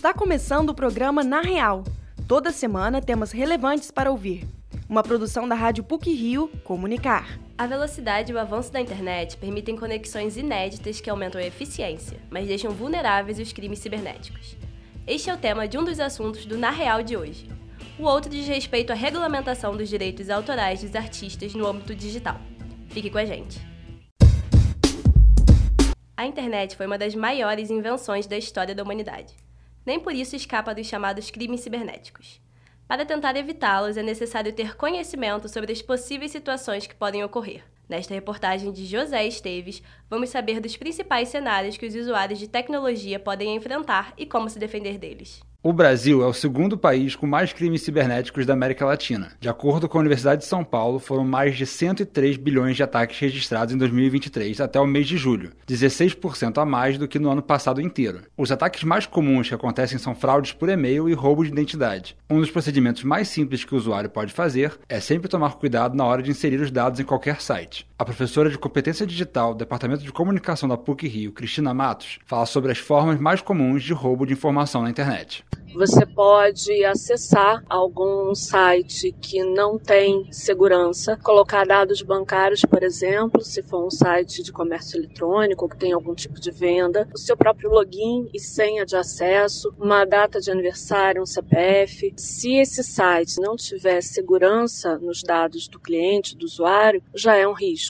Está começando o programa Na Real. Toda semana temas relevantes para ouvir. Uma produção da Rádio PUC Rio Comunicar. A velocidade e o avanço da internet permitem conexões inéditas que aumentam a eficiência, mas deixam vulneráveis os crimes cibernéticos. Este é o tema de um dos assuntos do Na Real de hoje. O outro diz respeito à regulamentação dos direitos autorais dos artistas no âmbito digital. Fique com a gente. A internet foi uma das maiores invenções da história da humanidade. Nem por isso escapa dos chamados crimes cibernéticos. Para tentar evitá-los, é necessário ter conhecimento sobre as possíveis situações que podem ocorrer. Nesta reportagem de José Esteves, vamos saber dos principais cenários que os usuários de tecnologia podem enfrentar e como se defender deles. O Brasil é o segundo país com mais crimes cibernéticos da América Latina. De acordo com a Universidade de São Paulo, foram mais de 103 bilhões de ataques registrados em 2023 até o mês de julho, 16% a mais do que no ano passado inteiro. Os ataques mais comuns que acontecem são fraudes por e-mail e roubo de identidade. Um dos procedimentos mais simples que o usuário pode fazer é sempre tomar cuidado na hora de inserir os dados em qualquer site. A professora de competência digital Departamento de Comunicação da PUC Rio, Cristina Matos, fala sobre as formas mais comuns de roubo de informação na internet. Você pode acessar algum site que não tem segurança, colocar dados bancários, por exemplo, se for um site de comércio eletrônico que tem algum tipo de venda, o seu próprio login e senha de acesso, uma data de aniversário, um CPF. Se esse site não tiver segurança nos dados do cliente, do usuário, já é um risco.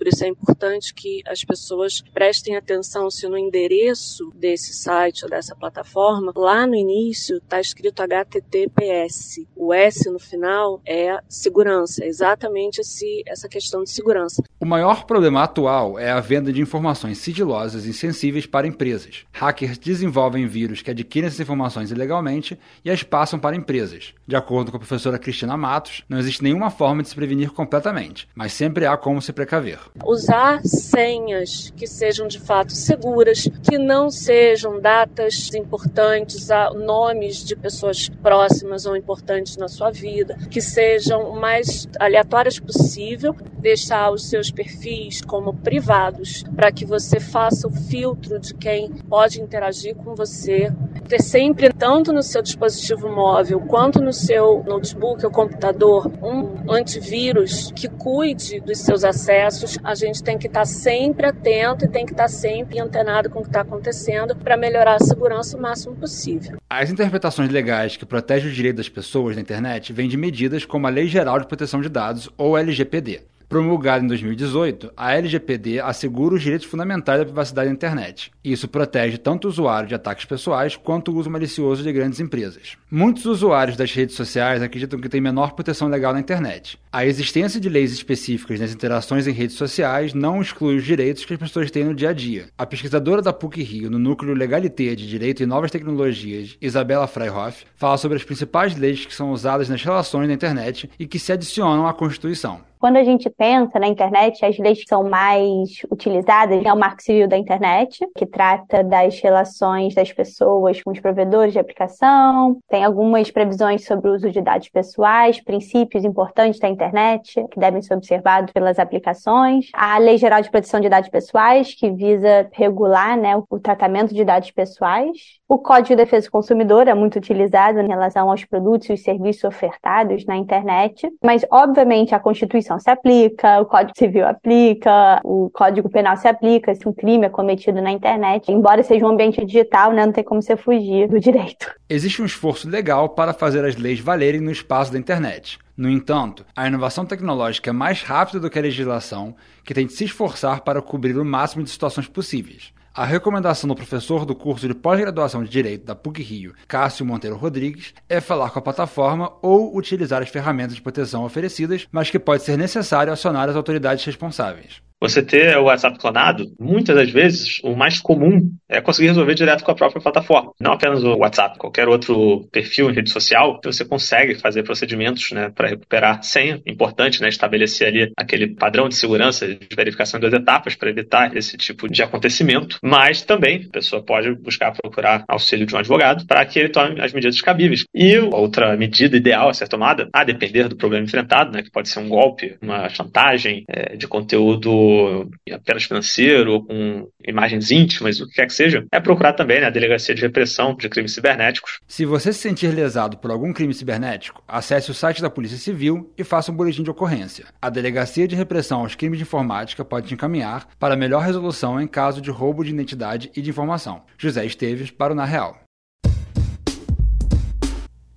Por isso é importante que as pessoas prestem atenção se no endereço desse site ou dessa plataforma, lá no início, está escrito HTTPS. O S no final é segurança, é exatamente esse, essa questão de segurança. O maior problema atual é a venda de informações sigilosas e sensíveis para empresas. Hackers desenvolvem vírus que adquirem essas informações ilegalmente e as passam para empresas. De acordo com a professora Cristina Matos, não existe nenhuma forma de se prevenir completamente, mas sempre há como se precaver. Usar senhas que sejam de fato seguras, que não sejam datas importantes, nomes de pessoas próximas ou importantes na sua vida, que sejam o mais aleatórias possível, deixar os seus perfis como privados, para que você faça o filtro de quem pode interagir com você. Ter sempre, tanto no seu dispositivo móvel quanto no seu notebook ou computador, um antivírus que cuide dos seus acessos. A gente tem que estar sempre atento e tem que estar sempre antenado com o que está acontecendo para melhorar a segurança o máximo possível. As interpretações legais que protegem os direitos das pessoas na internet vêm de medidas como a Lei Geral de Proteção de Dados, ou LGPD. Promulgada em 2018, a LGPD assegura os direitos fundamentais da privacidade na internet. Isso protege tanto o usuário de ataques pessoais quanto o uso malicioso de grandes empresas. Muitos usuários das redes sociais acreditam que têm menor proteção legal na internet. A existência de leis específicas nas interações em redes sociais não exclui os direitos que as pessoas têm no dia a dia. A pesquisadora da PUC Rio no núcleo Legalité de Direito e Novas Tecnologias, Isabela Freihoff, fala sobre as principais leis que são usadas nas relações na internet e que se adicionam à Constituição. Quando a gente pensa na internet, as leis que são mais utilizadas é o Marco Civil da Internet, que trata das relações das pessoas com os provedores de aplicação, tem algumas previsões sobre o uso de dados pessoais, princípios importantes da internet que devem ser observados pelas aplicações, a Lei Geral de Proteção de Dados Pessoais, que visa regular né, o tratamento de dados pessoais, o Código de Defesa do Consumidor é muito utilizado em relação aos produtos e os serviços ofertados na internet, mas obviamente a Constituição se aplica, o Código Civil aplica, o Código Penal se aplica se um crime é cometido na internet. Embora seja um ambiente digital, né, não tem como você fugir do direito. Existe um esforço legal para fazer as leis valerem no espaço da internet. No entanto, a inovação tecnológica é mais rápida do que a legislação, que tem de se esforçar para cobrir o máximo de situações possíveis. A recomendação do professor do curso de pós-graduação de Direito da PUC Rio, Cássio Monteiro Rodrigues, é falar com a plataforma ou utilizar as ferramentas de proteção oferecidas, mas que pode ser necessário acionar as autoridades responsáveis. Você ter o WhatsApp clonado, muitas das vezes, o mais comum é conseguir resolver direto com a própria plataforma. Não apenas o WhatsApp, qualquer outro perfil em rede social, você consegue fazer procedimentos né, para recuperar senha. Importante né, estabelecer ali aquele padrão de segurança de verificação em duas etapas para evitar esse tipo de acontecimento. Mas também a pessoa pode buscar procurar auxílio de um advogado para que ele tome as medidas cabíveis. E outra medida ideal a ser tomada, a depender do problema enfrentado, né, que pode ser um golpe, uma chantagem é, de conteúdo cunho apenas financeiro ou com imagens íntimas, o que quer que seja, é procurar também né, a Delegacia de Repressão de Crimes Cibernéticos. Se você se sentir lesado por algum crime cibernético, acesse o site da Polícia Civil e faça um boletim de ocorrência. A Delegacia de Repressão aos Crimes de Informática pode te encaminhar para melhor resolução em caso de roubo de identidade e de informação. José Esteves para o Na Real.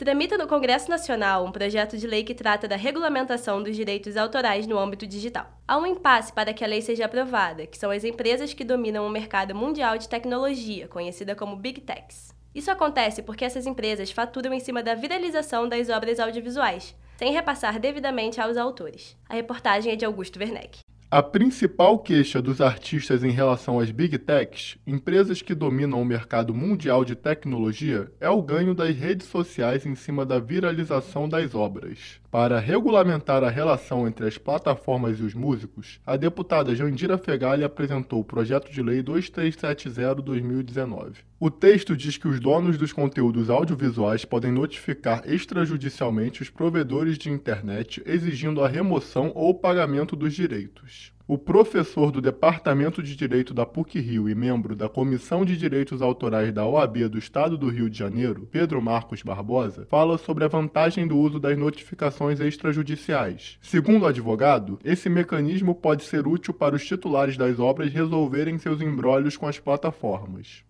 Tramita no Congresso Nacional um projeto de lei que trata da regulamentação dos direitos autorais no âmbito digital. Há um impasse para que a lei seja aprovada, que são as empresas que dominam o mercado mundial de tecnologia, conhecida como Big Techs. Isso acontece porque essas empresas faturam em cima da viralização das obras audiovisuais, sem repassar devidamente aos autores. A reportagem é de Augusto Werneck. A principal queixa dos artistas em relação às Big Techs, empresas que dominam o mercado mundial de tecnologia, é o ganho das redes sociais em cima da viralização das obras. Para regulamentar a relação entre as plataformas e os músicos, a deputada Jandira Fegali apresentou o projeto de lei 2370-2019. O texto diz que os donos dos conteúdos audiovisuais podem notificar extrajudicialmente os provedores de internet exigindo a remoção ou pagamento dos direitos. O professor do Departamento de Direito da PUC-Rio e membro da Comissão de Direitos Autorais da OAB do Estado do Rio de Janeiro, Pedro Marcos Barbosa, fala sobre a vantagem do uso das notificações extrajudiciais. Segundo o advogado, esse mecanismo pode ser útil para os titulares das obras resolverem seus embrólios com as plataformas.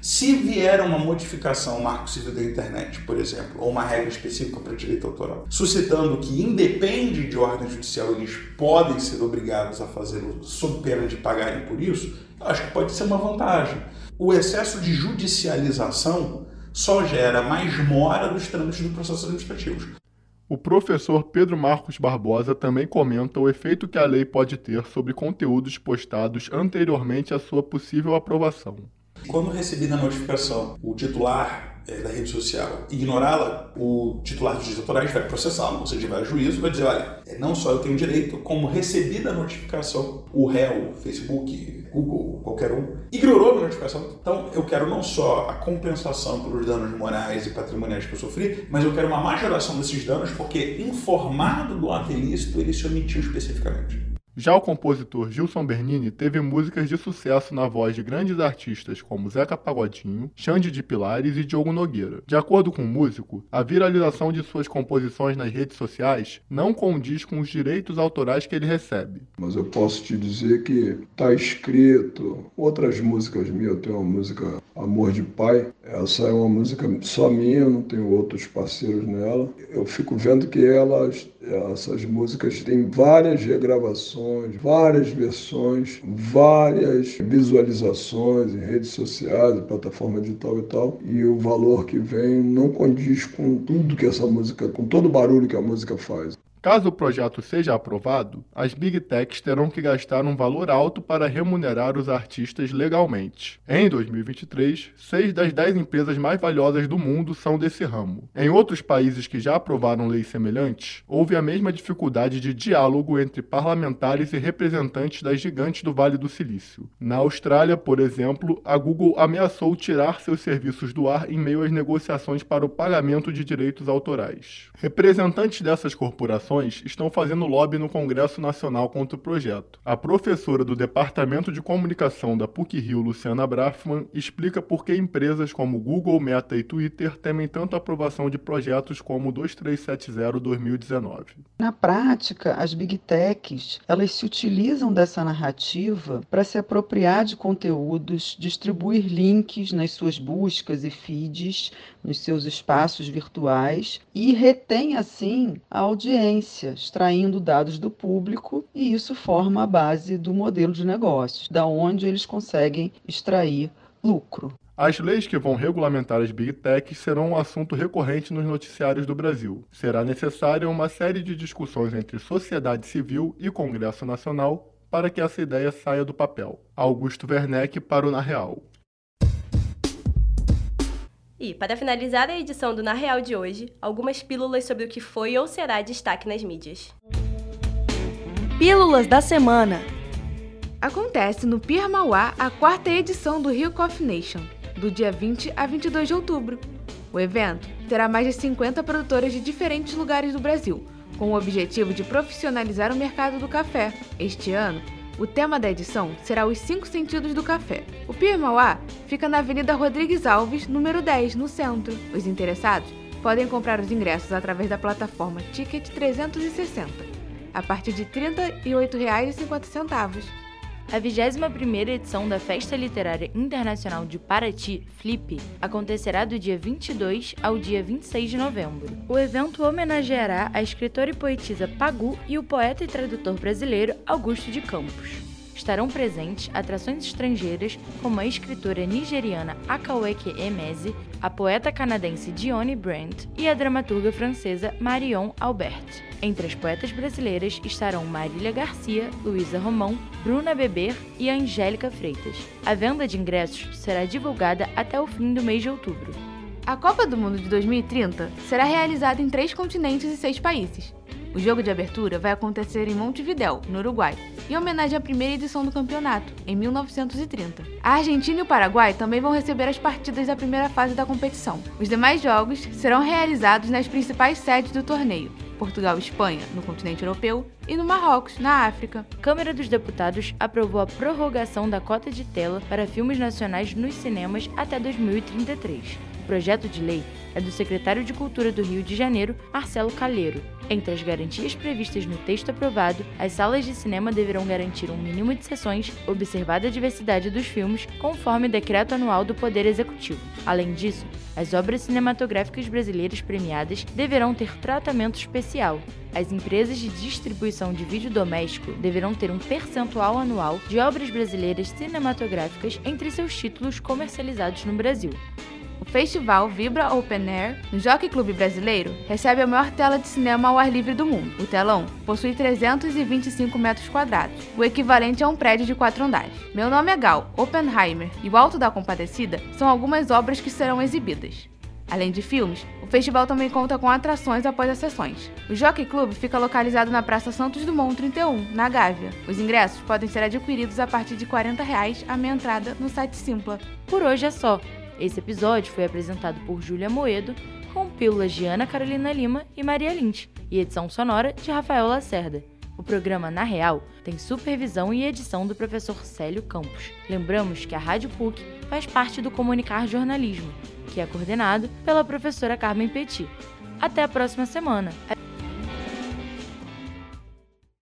Se vier uma modificação marco civil da internet, por exemplo, ou uma regra específica para direito autoral, suscitando que independe de ordem judicial eles podem ser obrigados a fazê-lo sob pena de pagarem por isso, acho que pode ser uma vantagem. O excesso de judicialização só gera mais mora dos trâmites do processo administrativo. O professor Pedro Marcos Barbosa também comenta o efeito que a lei pode ter sobre conteúdos postados anteriormente à sua possível aprovação. Quando recebi na notificação o titular é, da rede social ignorá-la, o titular dos direitos autorais vai processá-lo, ou seja, vai a juízo vai dizer, olha, é, não só eu tenho direito, como recebi da notificação, o réu, Facebook, Google, qualquer um, ignorou a notificação. Então, eu quero não só a compensação pelos danos morais e patrimoniais que eu sofri, mas eu quero uma majoração desses danos, porque informado do ato ilícito, ele se omitiu especificamente. Já o compositor Gilson Bernini teve músicas de sucesso na voz de grandes artistas como Zeca Pagodinho, Xande de Pilares e Diogo Nogueira. De acordo com o músico, a viralização de suas composições nas redes sociais não condiz com os direitos autorais que ele recebe. Mas eu posso te dizer que tá escrito outras músicas minhas, tenho uma música Amor de Pai, essa é uma música só minha, não tenho outros parceiros nela. Eu fico vendo que elas essas músicas têm várias regravações, várias versões, várias visualizações em redes sociais, plataforma digital e tal, e o valor que vem não condiz com tudo que essa música, com todo o barulho que a música faz. Caso o projeto seja aprovado, as Big Techs terão que gastar um valor alto para remunerar os artistas legalmente. Em 2023, seis das dez empresas mais valiosas do mundo são desse ramo. Em outros países que já aprovaram leis semelhantes, houve a mesma dificuldade de diálogo entre parlamentares e representantes das gigantes do Vale do Silício. Na Austrália, por exemplo, a Google ameaçou tirar seus serviços do ar em meio às negociações para o pagamento de direitos autorais. Representantes dessas corporações estão fazendo lobby no Congresso Nacional contra o projeto. A professora do Departamento de Comunicação da PUC-Rio, Luciana Braffman, explica por que empresas como Google, Meta e Twitter temem tanto a aprovação de projetos como o 2370-2019. Na prática, as Big Techs, elas se utilizam dessa narrativa para se apropriar de conteúdos, distribuir links nas suas buscas e feeds, nos seus espaços virtuais e retém assim a audiência extraindo dados do público, e isso forma a base do modelo de negócios, da onde eles conseguem extrair lucro. As leis que vão regulamentar as Big Techs serão um assunto recorrente nos noticiários do Brasil. Será necessária uma série de discussões entre sociedade civil e Congresso Nacional para que essa ideia saia do papel. Augusto Werneck para o Na Real. E, para finalizar a edição do Na Real de hoje, algumas pílulas sobre o que foi ou será destaque nas mídias. Pílulas da Semana Acontece no Pier Mauá a quarta edição do Rio Coffee Nation, do dia 20 a 22 de outubro. O evento terá mais de 50 produtoras de diferentes lugares do Brasil, com o objetivo de profissionalizar o mercado do café. Este ano, O tema da edição será os cinco sentidos do café. O Pier Mauá fica na Avenida Rodrigues Alves, número 10, no centro. Os interessados podem comprar os ingressos através da plataforma Ticket 360, a partir de R$ 38,50. A 21ª edição da Festa Literária Internacional de Paraty, FLIP, acontecerá do dia 22 ao dia 26 de novembro. O evento homenageará a escritora e poetisa Pagu e o poeta e tradutor brasileiro Augusto de Campos. Estarão presentes atrações estrangeiras como a escritora nigeriana Akaweke Emeze, a poeta canadense Dionne Brandt e a dramaturga francesa Marion Albert. Entre as poetas brasileiras estarão Marília Garcia, Luísa Romão, Bruna Beber e Angélica Freitas. A venda de ingressos será divulgada até o fim do mês de outubro. A Copa do Mundo de 2030 será realizada em três continentes e seis países. O jogo de abertura vai acontecer em Montevidéu, no Uruguai, em homenagem à primeira edição do campeonato, em 1930. A Argentina e o Paraguai também vão receber as partidas da primeira fase da competição. Os demais jogos serão realizados nas principais sedes do torneio, Portugal e Espanha, no continente europeu, e no Marrocos, na África. A Câmara dos Deputados aprovou a prorrogação da cota de tela para filmes nacionais nos cinemas até 2033. O projeto de lei é do secretário de Cultura do Rio de Janeiro, Marcelo Calheiro. Entre as garantias previstas no texto aprovado, as salas de cinema deverão garantir um mínimo de sessões, observada a diversidade dos filmes, conforme decreto anual do Poder Executivo. Além disso, as obras cinematográficas brasileiras premiadas deverão ter tratamento especial. As empresas de distribuição de vídeo doméstico deverão ter um percentual anual de obras brasileiras cinematográficas entre seus títulos comercializados no Brasil. O festival Vibra Open Air, no Jockey Clube Brasileiro, recebe a maior tela de cinema ao ar livre do mundo. O telão possui 325 metros quadrados, o equivalente a um prédio de quatro andares. Meu nome é Gal, Oppenheimer e O Alto da Compadecida são algumas obras que serão exibidas. Além de filmes, o festival também conta com atrações após as sessões. O Jockey Club fica localizado na Praça Santos Dumont 31, na Gávea. Os ingressos podem ser adquiridos a partir de 40 reais a meia entrada no site Simpla. Por hoje é só. Esse episódio foi apresentado por Júlia Moedo, com pílulas de Ana Carolina Lima e Maria Lynch, e edição sonora de Rafael Lacerda. O programa Na Real tem supervisão e edição do professor Célio Campos. Lembramos que a Rádio PUC faz parte do Comunicar Jornalismo, que é coordenado pela professora Carmen Petit. Até a próxima semana!